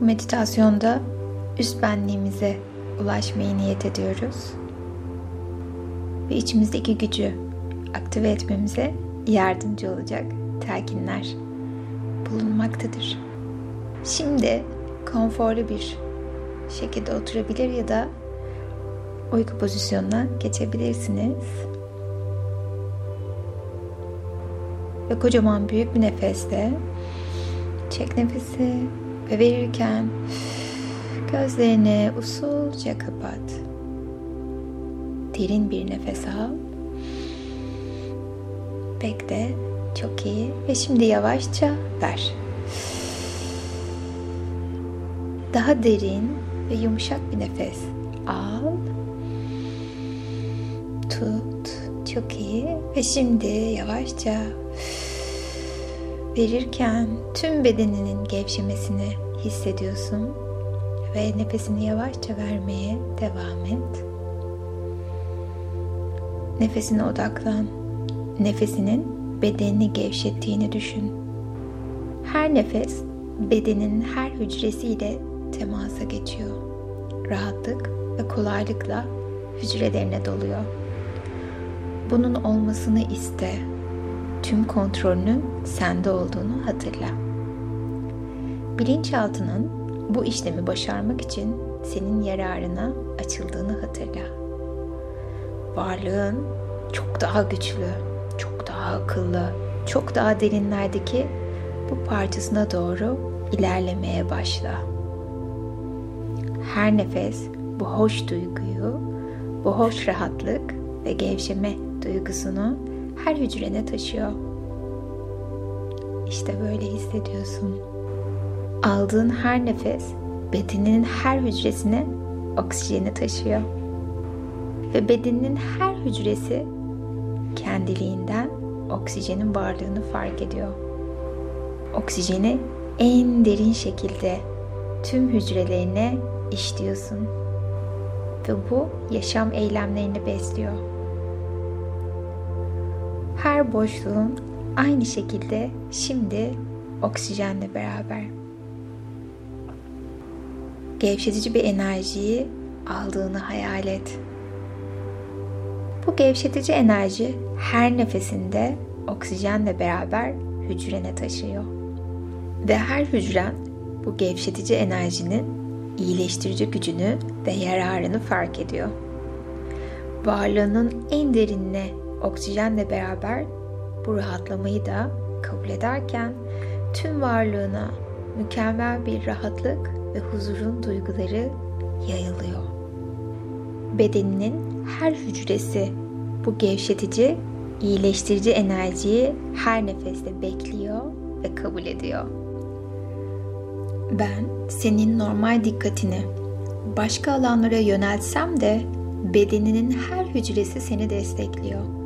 Bu meditasyonda üst benliğimize ulaşmayı niyet ediyoruz. Ve içimizdeki gücü aktive etmemize yardımcı olacak telkinler bulunmaktadır. Şimdi konforlu bir şekilde oturabilir ya da uyku pozisyonuna geçebilirsiniz. Ve kocaman büyük bir nefeste çek nefesi ve verirken gözlerini usulca kapat. Derin bir nefes al. Bekle. Çok iyi. Ve şimdi yavaşça ver. Daha derin ve yumuşak bir nefes al. Tut. Çok iyi. Ve şimdi yavaşça verirken tüm bedeninin gevşemesini hissediyorsun ve nefesini yavaşça vermeye devam et. Nefesine odaklan. Nefesinin bedenini gevşettiğini düşün. Her nefes bedenin her hücresiyle temasa geçiyor. Rahatlık ve kolaylıkla hücrelerine doluyor. Bunun olmasını iste. Tüm kontrolünün sende olduğunu hatırla. Bilinçaltının bu işlemi başarmak için senin yararına açıldığını hatırla. Varlığın çok daha güçlü, çok daha akıllı, çok daha derinlerdeki bu parçasına doğru ilerlemeye başla. Her nefes bu hoş duyguyu, bu hoş rahatlık ve gevşeme duygusunu her hücrene taşıyor. İşte böyle hissediyorsun. Aldığın her nefes bedeninin her hücresine oksijeni taşıyor. Ve bedeninin her hücresi kendiliğinden oksijenin varlığını fark ediyor. Oksijeni en derin şekilde tüm hücrelerine işliyorsun. Ve bu yaşam eylemlerini besliyor. Her boşluğun aynı şekilde şimdi oksijenle beraber. Gevşetici bir enerjiyi aldığını hayal et. Bu gevşetici enerji her nefesinde oksijenle beraber hücrene taşıyor. Ve her hücren bu gevşetici enerjinin iyileştirici gücünü ve yararını fark ediyor. Varlığının en derinine oksijenle beraber bu rahatlamayı da kabul ederken tüm varlığına mükemmel bir rahatlık ve huzurun duyguları yayılıyor. Bedeninin her hücresi bu gevşetici, iyileştirici enerjiyi her nefeste bekliyor ve kabul ediyor. Ben senin normal dikkatini başka alanlara yöneltsem de bedeninin her hücresi seni destekliyor.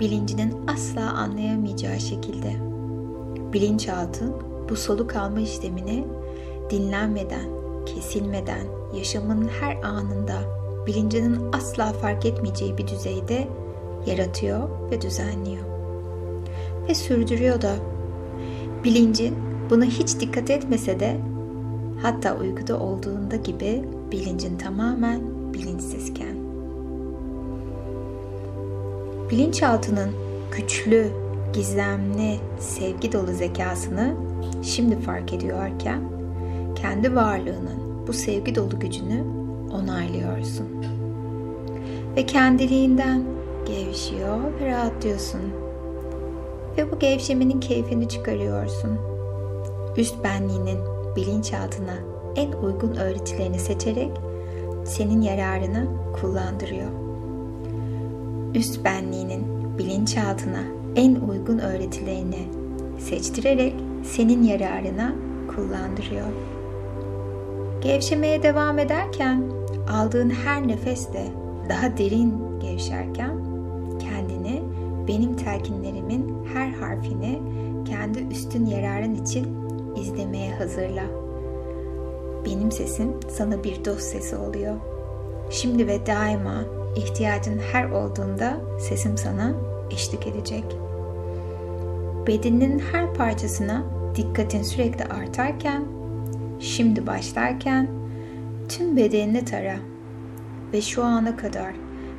Bilincinin asla anlayamayacağı şekilde. Bilinçaltın bu soluk alma işlemini dinlenmeden, kesilmeden, yaşamın her anında bilincinin asla fark etmeyeceği bir düzeyde yaratıyor ve düzenliyor. Ve sürdürüyor da. Bilincin buna hiç dikkat etmese de hatta uykuda olduğunda gibi bilincin tamamen bilinçsizken. Bilinçaltının güçlü, gizemli, sevgi dolu zekasını şimdi fark ediyorken kendi varlığının bu sevgi dolu gücünü onaylıyorsun. Ve kendiliğinden gevşiyor ve rahatlıyorsun. Ve bu gevşemenin keyfini çıkarıyorsun. Üst benliğinin bilinçaltına en uygun öğretilerini seçerek senin yararını kullandırıyor. Üst benliğinin bilinçaltına en uygun öğretilerini seçtirerek senin yararına kullandırıyor. Gevşemeye devam ederken aldığın her nefeste daha derin gevşerken kendini benim telkinlerimin her harfini kendi üstün yararın için izlemeye hazırla. Benim sesim sana bir dost sesi oluyor. Şimdi ve daima ihtiyacın her olduğunda sesim sana eşlik edecek. Bedeninin her parçasına dikkatin sürekli artarken şimdi başlarken tüm bedenini tara ve şu ana kadar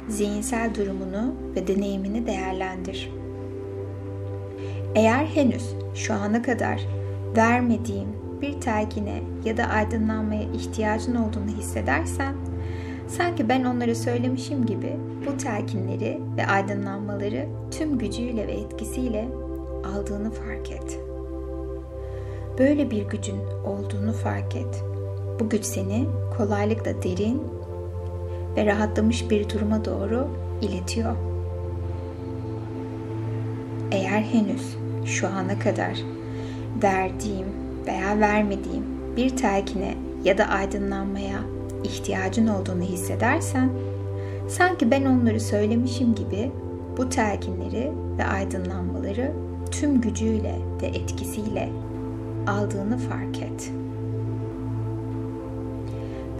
zihinsel durumunu ve deneyimini değerlendir. Eğer henüz şu ana kadar vermediğim bir telkine ya da aydınlanmaya ihtiyacın olduğunu hissedersen, sanki ben onları söylemişim gibi bu telkinleri ve aydınlanmaları tüm gücüyle ve etkisiyle aldığını fark et. Böyle bir gücün olduğunu fark et. Bu güç seni kolaylıkla derin ve rahatlamış bir duruma doğru iletiyor. Eğer henüz şu ana kadar verdiğim veya vermediğim bir telkine ya da aydınlanmaya ihtiyacın olduğunu hissedersen, sanki ben onları söylemişim gibi bu telkinleri ve aydınlanmaları tüm gücüyle ve etkisiyle aldığını fark et.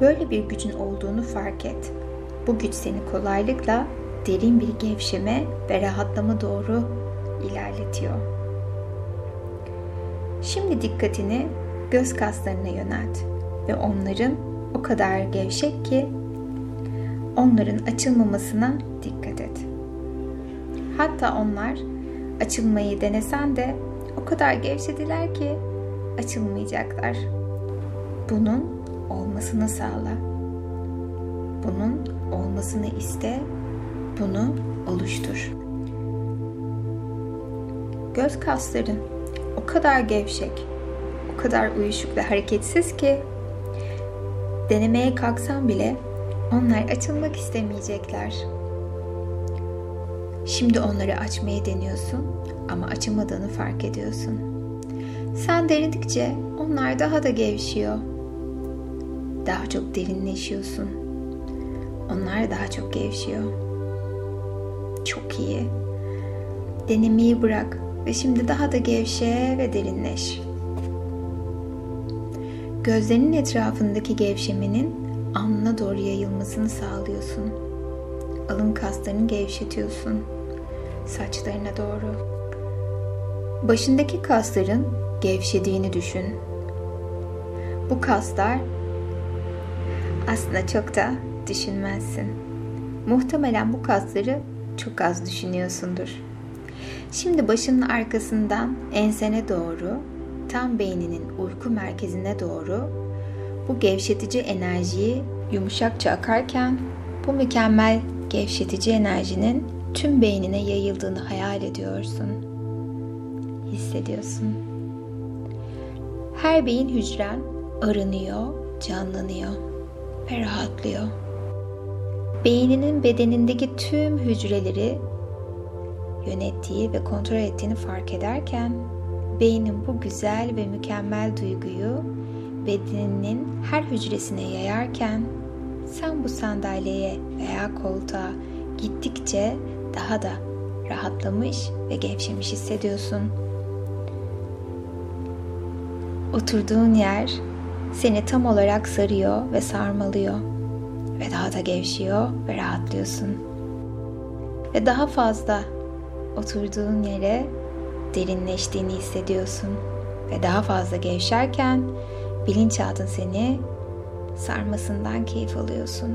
Böyle bir gücün olduğunu fark et. Bu güç seni kolaylıkla derin bir gevşeme ve rahatlama doğru ilerletiyor. Şimdi dikkatini göz kaslarına yönelt ve onların o kadar gevşek ki onların açılmamasına dikkat et. Hatta onlar açılmayı denesen de o kadar gevşediler ki açılmayacaklar. Bunun olmasını sağla. Bunun olmasını iste, bunu oluştur. Göz kasların o kadar gevşek, o kadar uyuşuk ve hareketsiz ki denemeye kalksan bile onlar açılmak istemeyecekler. Şimdi onları açmaya deniyorsun ama açamadığını fark ediyorsun. Sen denedikçe onlar daha da gevşiyor. Daha çok derinleşiyorsun. Onlar daha çok gevşiyor. Çok iyi. Denemeyi bırak ve şimdi daha da gevşe ve derinleş. Gözlerinin etrafındaki gevşemenin alnına doğru yayılmasını sağlıyorsun. Alın kaslarını gevşetiyorsun. Saçlarına doğru. Başındaki kasların gevşediğini düşün. Bu kaslar aslında çok da düşünmezsin. Muhtemelen bu kasları çok az düşünüyorsundur. Şimdi başının arkasından ensene doğru, tam beyninin uyku merkezine doğru bu gevşetici enerjiyi yumuşakça akarken bu mükemmel gevşetici enerjinin tüm beynine yayıldığını hayal ediyorsun. Hissediyorsun. Her beyin hücren arınıyor, canlanıyor ve rahatlıyor. Beyninin bedenindeki tüm hücreleri yönettiği ve kontrol ettiğini fark ederken beynin bu güzel ve mükemmel duyguyu bedeninin her hücresine yayarken sen bu sandalyeye veya koltuğa gittikçe daha da rahatlamış ve gevşemiş hissediyorsun. Oturduğun yer seni tam olarak sarıyor ve sarmalıyor ve daha da gevşiyor ve rahatlıyorsun. Ve daha fazla oturduğun yere derinleştiğini hissediyorsun ve daha fazla gevşerken bilinçaltın seni sarmasından keyif alıyorsun.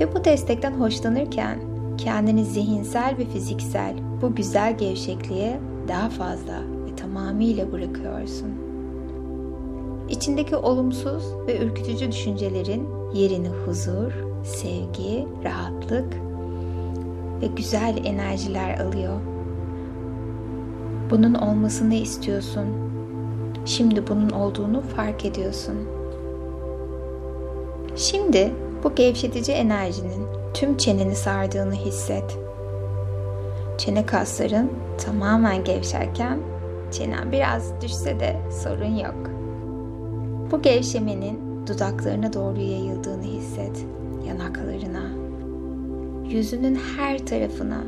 Ve bu destekten hoşlanırken kendini zihinsel ve fiziksel bu güzel gevşekliğe daha fazla ve tamamıyla bırakıyorsun. İçindeki olumsuz ve ürkütücü düşüncelerin yerini huzur, sevgi, rahatlık ve güzel enerjiler alıyor. Bunun olmasını istiyorsun. Şimdi bunun olduğunu fark ediyorsun. Şimdi bu gevşetici enerjinin tüm çeneni sardığını hisset. Çene kasların tamamen gevşerken çenen biraz düşse de sorun yok. Bu gevşemenin dudaklarına doğru yayıldığını hisset, yanaklarına, yüzünün her tarafına,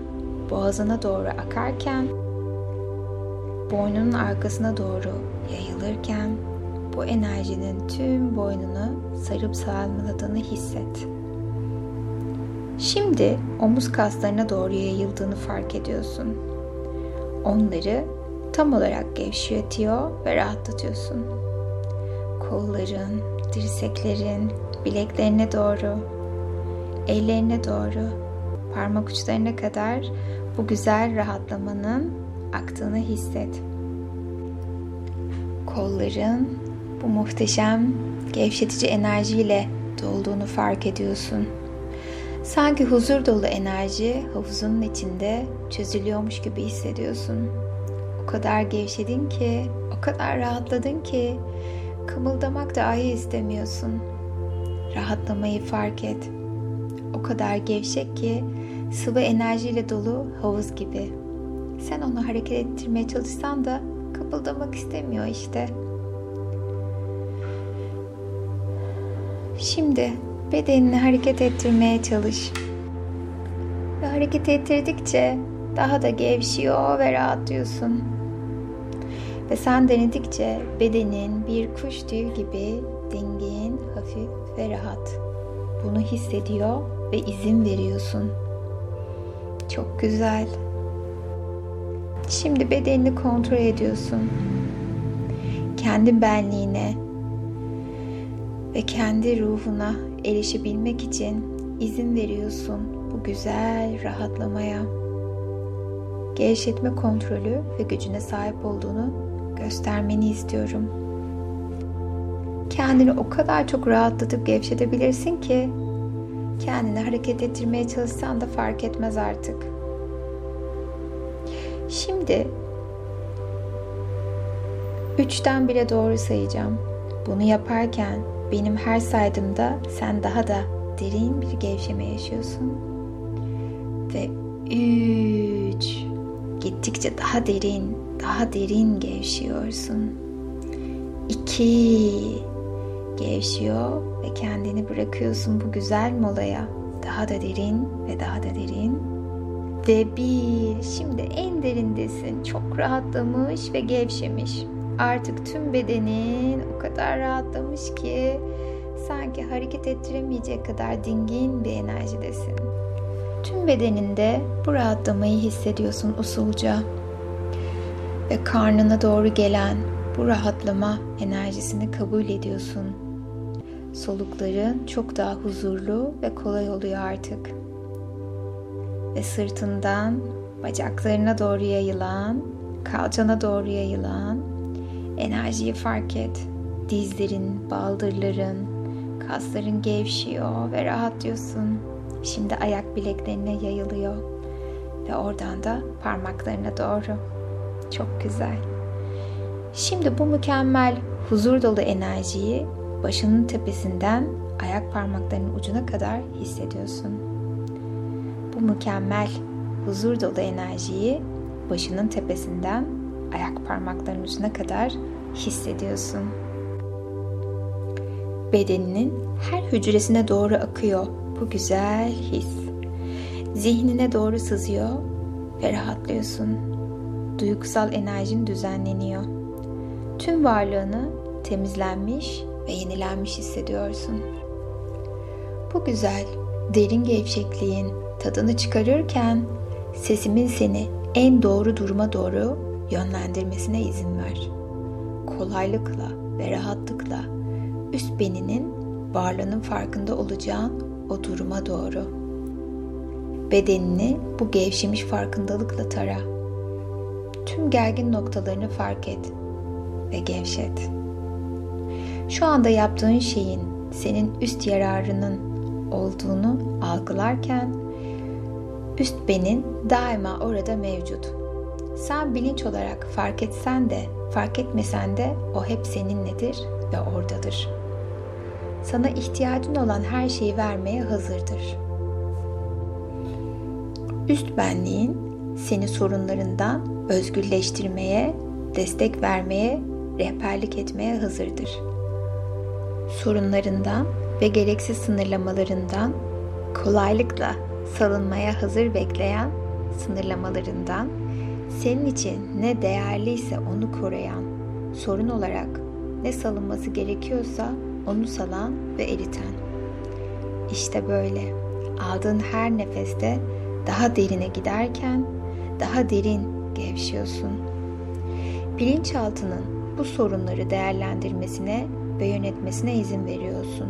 boğazına doğru akarken, boynunun arkasına doğru yayılırken bu enerjinin tüm boynunu sarıp sarmaladığını hisset. Şimdi omuz kaslarına doğru yayıldığını fark ediyorsun. Onları tam olarak gevşetiyor ve rahatlatıyorsun. kolların, dirseklerin, bileklerine doğru, ellerine doğru, parmak uçlarına kadar bu güzel rahatlamanın aktığını hisset. Kolların bu muhteşem gevşetici enerjiyle dolduğunu fark ediyorsun. Sanki huzur dolu enerji havuzunun içinde çözülüyormuş gibi hissediyorsun. O kadar gevşedin ki, o kadar rahatladın ki kımıldamak dahi istemiyorsun. Rahatlamayı fark et. O kadar gevşek ki sıvı enerjiyle dolu havuz gibi. Sen onu hareket ettirmeye çalışsan da kıpıldamak istemiyor işte. Şimdi bedenini hareket ettirmeye çalış. Ve hareket ettirdikçe daha da gevşiyor ve rahatlıyorsun. Ve sen denedikçe bedenin bir kuş tüyü gibi dingin, hafif ve rahat. Bunu hissediyor ve izin veriyorsun. Çok güzel. Şimdi bedenini kontrol ediyorsun. Kendi benliğine ve kendi ruhuna erişebilmek için izin veriyorsun bu güzel rahatlamaya. Gevşetme kontrolü ve gücüne sahip olduğunu göstermeni istiyorum. Kendini o kadar çok rahatlatıp gevşetebilirsin ki kendini hareket ettirmeye çalışsan da fark etmez artık. Şimdi üçten bile doğru sayacağım. Bunu yaparken benim her saydığımda sen daha da derin bir gevşeme yaşıyorsun. Ve üç gittikçe daha derin, daha derin gevşiyorsun. İki gevşiyor ve kendini bırakıyorsun bu güzel molaya. Daha da derin ve daha da derin. Ve bir, şimdi derindesin. Çok rahatlamış ve gevşemiş. Artık tüm bedenin o kadar rahatlamış ki sanki hareket ettiremeyecek kadar dingin bir enerjidesin. Tüm bedeninde bu rahatlamayı hissediyorsun usulca. Ve karnına doğru gelen bu rahatlama enerjisini kabul ediyorsun. Solukların çok daha huzurlu ve kolay oluyor artık. Ve sırtından bacaklarına doğru yayılan, kalçana doğru yayılan enerjiyi fark et. Dizlerin, baldırların, kasların gevşiyor ve rahatlıyorsun. Şimdi ayak bileklerine yayılıyor ve oradan da parmaklarına doğru. Çok güzel. Şimdi bu mükemmel huzur dolu enerjiyi başının tepesinden ayak parmaklarının ucuna kadar hissediyorsun. Bu mükemmel huzur dolu enerjiyi başının tepesinden ayak parmaklarının ucuna kadar hissediyorsun. Bedeninin her hücresine doğru akıyor bu güzel his. Zihnine doğru sızıyor ve rahatlıyorsun. Duygusal enerjin düzenleniyor. Tüm varlığını temizlenmiş ve yenilenmiş hissediyorsun. Bu güzel, derin gevşekliğin tadını çıkarırken sesimin seni en doğru duruma doğru yönlendirmesine izin ver. Kolaylıkla ve rahatlıkla üst beninin varlığının farkında olacağın o duruma doğru. Bedenini bu gevşemiş farkındalıkla tara. Tüm gergin noktalarını fark et ve gevşet. Şu anda yaptığın şeyin senin üst yararının olduğunu algılarken üst benin daima orada mevcut. Sen bilinç olarak fark etsen de fark etmesen de o hep seninledir ve oradadır. Sana ihtiyacın olan her şeyi vermeye hazırdır. Üst benliğin seni sorunlarından özgürleştirmeye, destek vermeye, rehberlik etmeye hazırdır. Sorunlarından ve gereksiz sınırlamalarından kolaylıkla salınmaya hazır bekleyen sınırlamalarından senin için ne değerliyse onu koruyan, sorun olarak ne salınması gerekiyorsa onu salan ve eriten. İşte böyle aldığın her nefeste daha derine giderken daha derin gevşiyorsun. Bilinçaltının bu sorunları değerlendirmesine ve yönetmesine izin veriyorsun.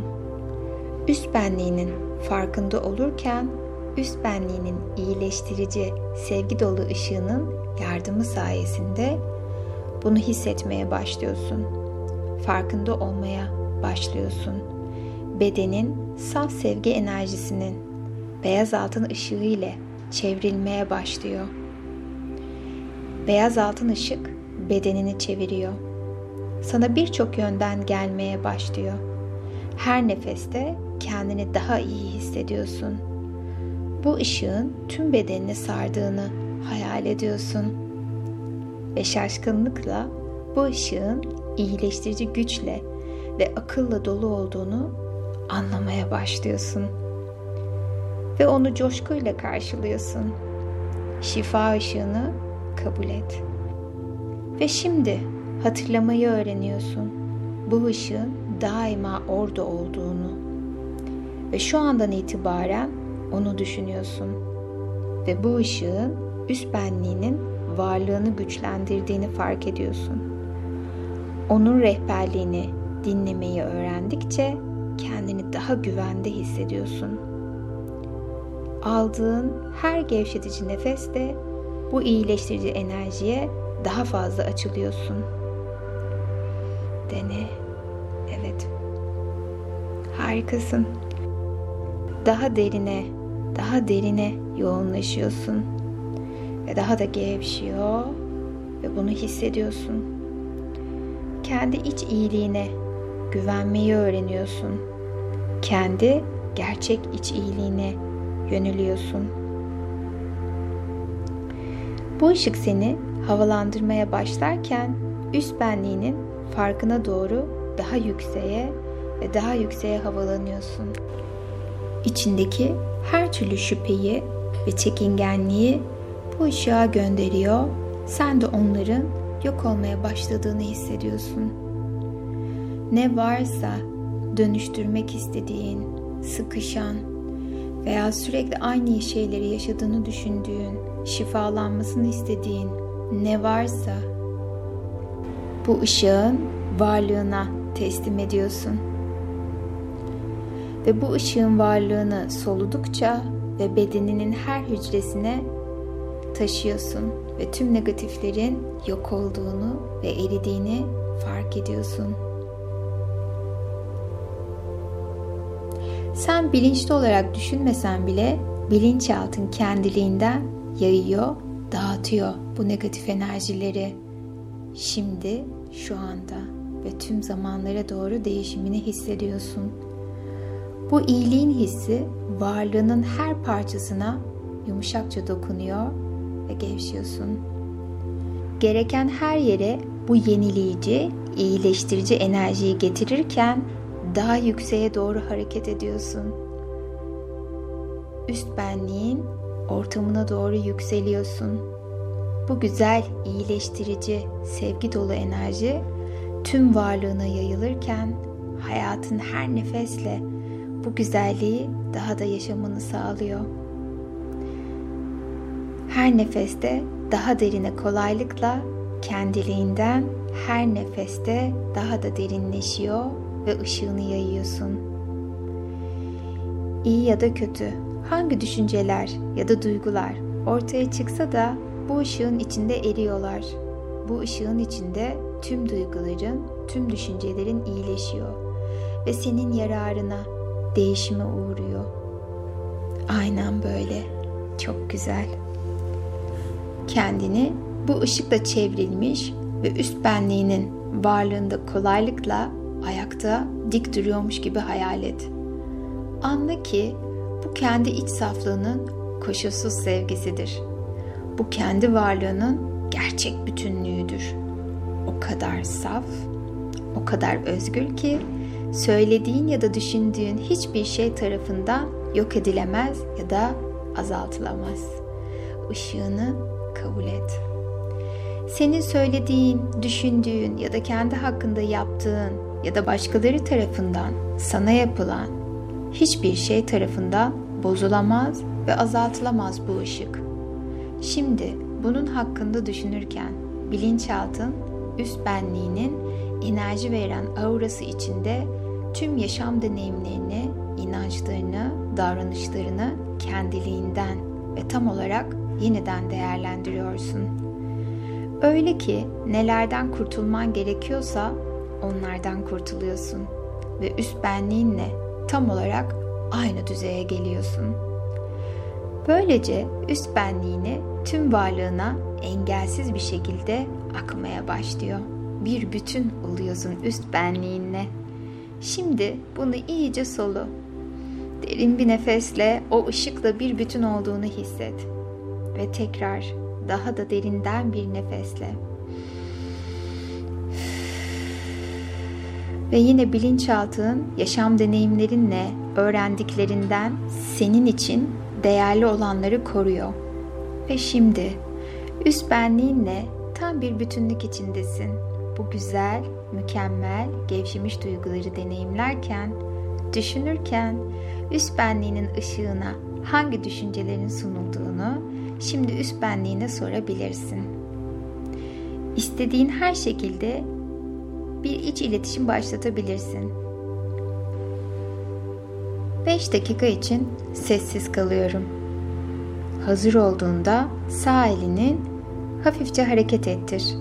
Üst benliğinin farkında olurken üst benliğinin iyileştirici, sevgi dolu ışığının yardımı sayesinde bunu hissetmeye başlıyorsun. Farkında olmaya başlıyorsun. Bedenin saf sevgi enerjisinin beyaz altın ışığı ile çevrilmeye başlıyor. Beyaz altın ışık bedenini çeviriyor. Sana birçok yönden gelmeye başlıyor. Her nefeste kendini daha iyi hissediyorsun. Bu ışığın tüm bedenini sardığını hayal ediyorsun. Ve şaşkınlıkla bu ışığın iyileştirici güçle ve akılla dolu olduğunu anlamaya başlıyorsun. Ve onu coşkuyla karşılıyorsun. Şifa ışığını kabul et. Ve şimdi hatırlamayı öğreniyorsun. Bu ışığın daima orada olduğunu. Ve şu andan itibaren onu düşünüyorsun. Ve bu ışığın üst benliğinin varlığını güçlendirdiğini fark ediyorsun. Onun rehberliğini dinlemeyi öğrendikçe kendini daha güvende hissediyorsun. Aldığın her gevşetici nefeste bu iyileştirici enerjiye daha fazla açılıyorsun. Dene. Evet. Harikasın. Daha derine, daha derine yoğunlaşıyorsun. Ve daha da gevşiyor ve bunu hissediyorsun. Kendi iç iyiliğine güvenmeyi öğreniyorsun. Kendi gerçek iç iyiliğine yöneliyorsun. Bu ışık seni havalandırmaya başlarken üst benliğinin farkına doğru daha yükseğe ve daha yükseğe havalanıyorsun. İçindeki her türlü şüpheyi ve çekingenliği bu ışığa gönderiyor. Sen de onların yok olmaya başladığını hissediyorsun. Ne varsa dönüştürmek istediğin, sıkışan veya sürekli aynı şeyleri yaşadığını düşündüğün, şifalanmasını istediğin ne varsa bu ışığın varlığına teslim ediyorsun. Ve bu ışığın varlığını soludukça ve bedeninin her hücresine taşıyorsun ve tüm negatiflerin yok olduğunu ve eridiğini fark ediyorsun. Sen bilinçli olarak düşünmesen bile bilinçaltın kendiliğinden yayıyor, dağıtıyor bu negatif enerjileri. Şimdi, şu anda ve tüm zamanlara doğru değişimini hissediyorsun. Bu iyiliğin hissi varlığının her parçasına yumuşakça dokunuyor ve gevşiyorsun. Gereken her yere bu yenileyici, iyileştirici enerjiyi getirirken daha yükseğe doğru hareket ediyorsun. Üst benliğin ortamına doğru yükseliyorsun. Bu güzel, iyileştirici, sevgi dolu enerji tüm varlığına yayılırken hayatın her nefesle bu güzelliği daha da yaşamanı sağlıyor. Her nefeste daha derine kolaylıkla kendiliğinden her nefeste daha da derinleşiyor ve ışığını yayıyorsun. İyi ya da kötü, hangi düşünceler ya da duygular ortaya çıksa da bu ışığın içinde eriyorlar. Bu ışığın içinde tüm duyguların, tüm düşüncelerin iyileşiyor ve senin yararına değişime uğruyor. Aynen böyle. Çok güzel. Kendini bu ışıkla çevrilmiş ve üst benliğinin varlığında kolaylıkla ayakta dik duruyormuş gibi hayal et. Anla ki bu kendi iç saflığının koşulsuz sevgisidir. Bu kendi varlığının gerçek bütünlüğüdür. O kadar saf, o kadar özgür ki söylediğin ya da düşündüğün hiçbir şey tarafından yok edilemez ya da azaltılamaz. Işığını kabul et. Senin söylediğin, düşündüğün ya da kendi hakkında yaptığın ya da başkaları tarafından sana yapılan hiçbir şey tarafından bozulamaz ve azaltılamaz bu ışık. Şimdi bunun hakkında düşünürken bilinçaltın üst benliğinin enerji veren aurası içinde tüm yaşam deneyimlerini, inançlarını, davranışlarını kendiliğinden ve tam olarak yeniden değerlendiriyorsun. Öyle ki nelerden kurtulman gerekiyorsa onlardan kurtuluyorsun ve üst benliğinle tam olarak aynı düzeye geliyorsun. Böylece üst benliğini tüm varlığına engelsiz bir şekilde akmaya başlıyor. Bir bütün oluyorsun üst benliğinle. Şimdi bunu iyice solu. Derin bir nefesle o ışıkla bir bütün olduğunu hisset. Ve tekrar daha da derinden bir nefesle. Ve yine bilinçaltın yaşam deneyimlerinle öğrendiklerinden senin için değerli olanları koruyor. Ve şimdi üst benliğinle tam bir bütünlük içindesin. Bu güzel, mükemmel, gevşemiş duyguları deneyimlerken, düşünürken üst benliğinin ışığına hangi düşüncelerin sunulduğunu şimdi üst benliğine sorabilirsin. İstediğin her şekilde bir iç iletişim başlatabilirsin. 5 dakika için sessiz kalıyorum. Hazır olduğunda sağ elinin hafifçe hareket ettir.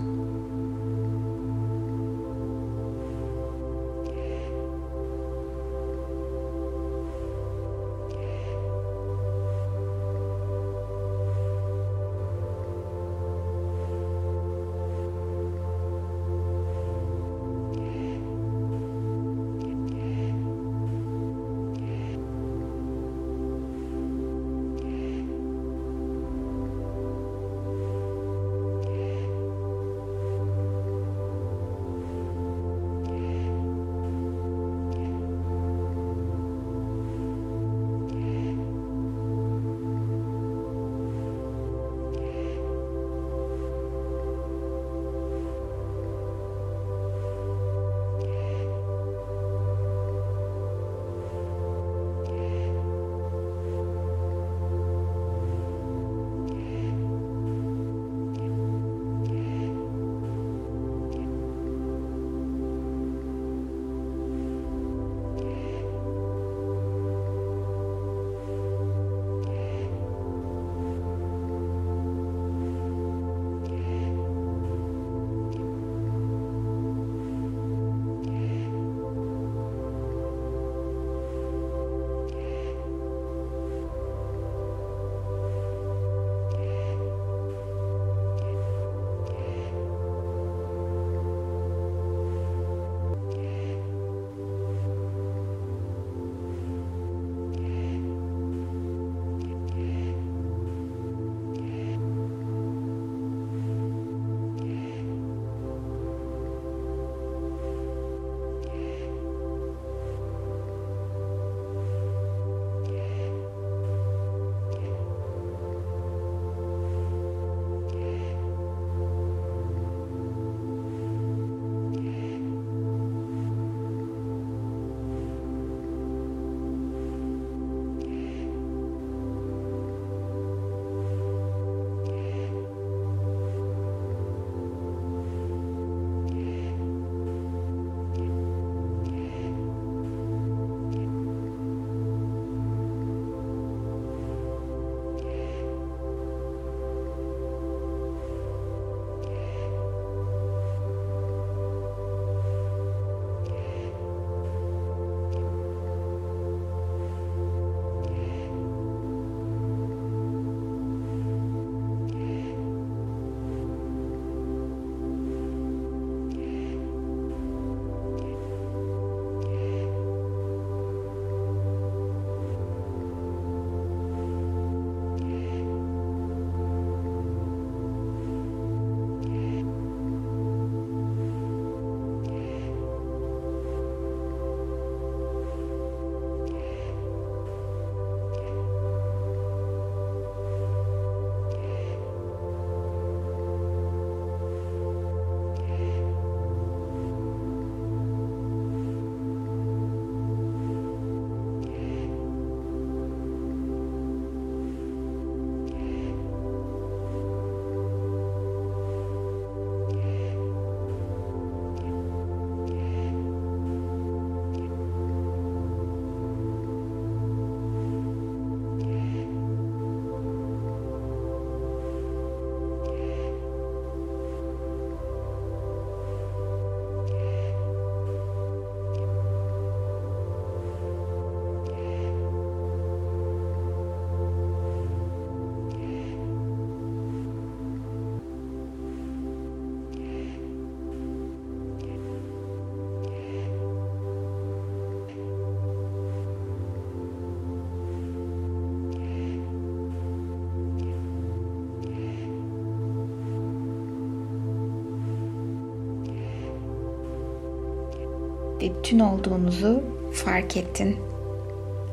Bütün olduğunuzu fark ettin.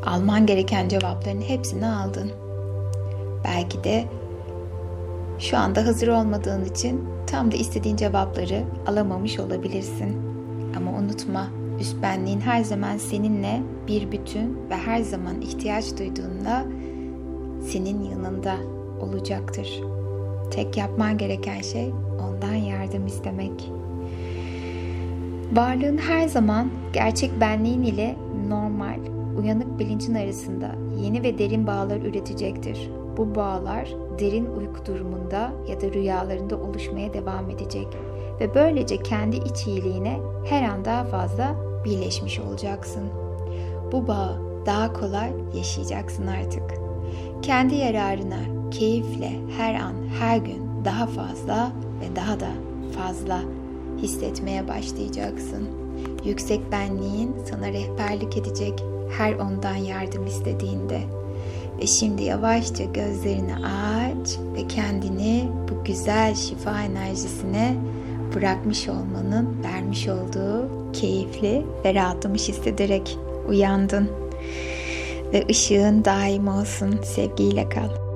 Alman gereken cevapların hepsini aldın. Belki de şu anda hazır olmadığın için tam da istediğin cevapları alamamış olabilirsin. Ama unutma, üst benliğin her zaman seninle bir bütün ve her zaman ihtiyaç duyduğunda senin yanında olacaktır. Tek yapman gereken şey ondan yardım istemek. Varlığın her zaman gerçek benliğin ile normal, uyanık bilincin arasında yeni ve derin bağlar üretecektir. Bu bağlar derin uyku durumunda ya da rüyalarında oluşmaya devam edecek ve böylece kendi iç iyiliğine her an daha fazla birleşmiş olacaksın. Bu bağı daha kolay yaşayacaksın artık. Kendi yararına, keyifle her an, her gün daha fazla ve daha da fazla hissetmeye başlayacaksın. Yüksek benliğin sana rehberlik edecek her ondan yardım istediğinde. Ve şimdi yavaşça gözlerini aç ve kendini bu güzel şifa enerjisine bırakmış olmanın vermiş olduğu keyifli ve rahatlamış hissederek uyandın. Ve ışığın daim olsun. Sevgiyle kal.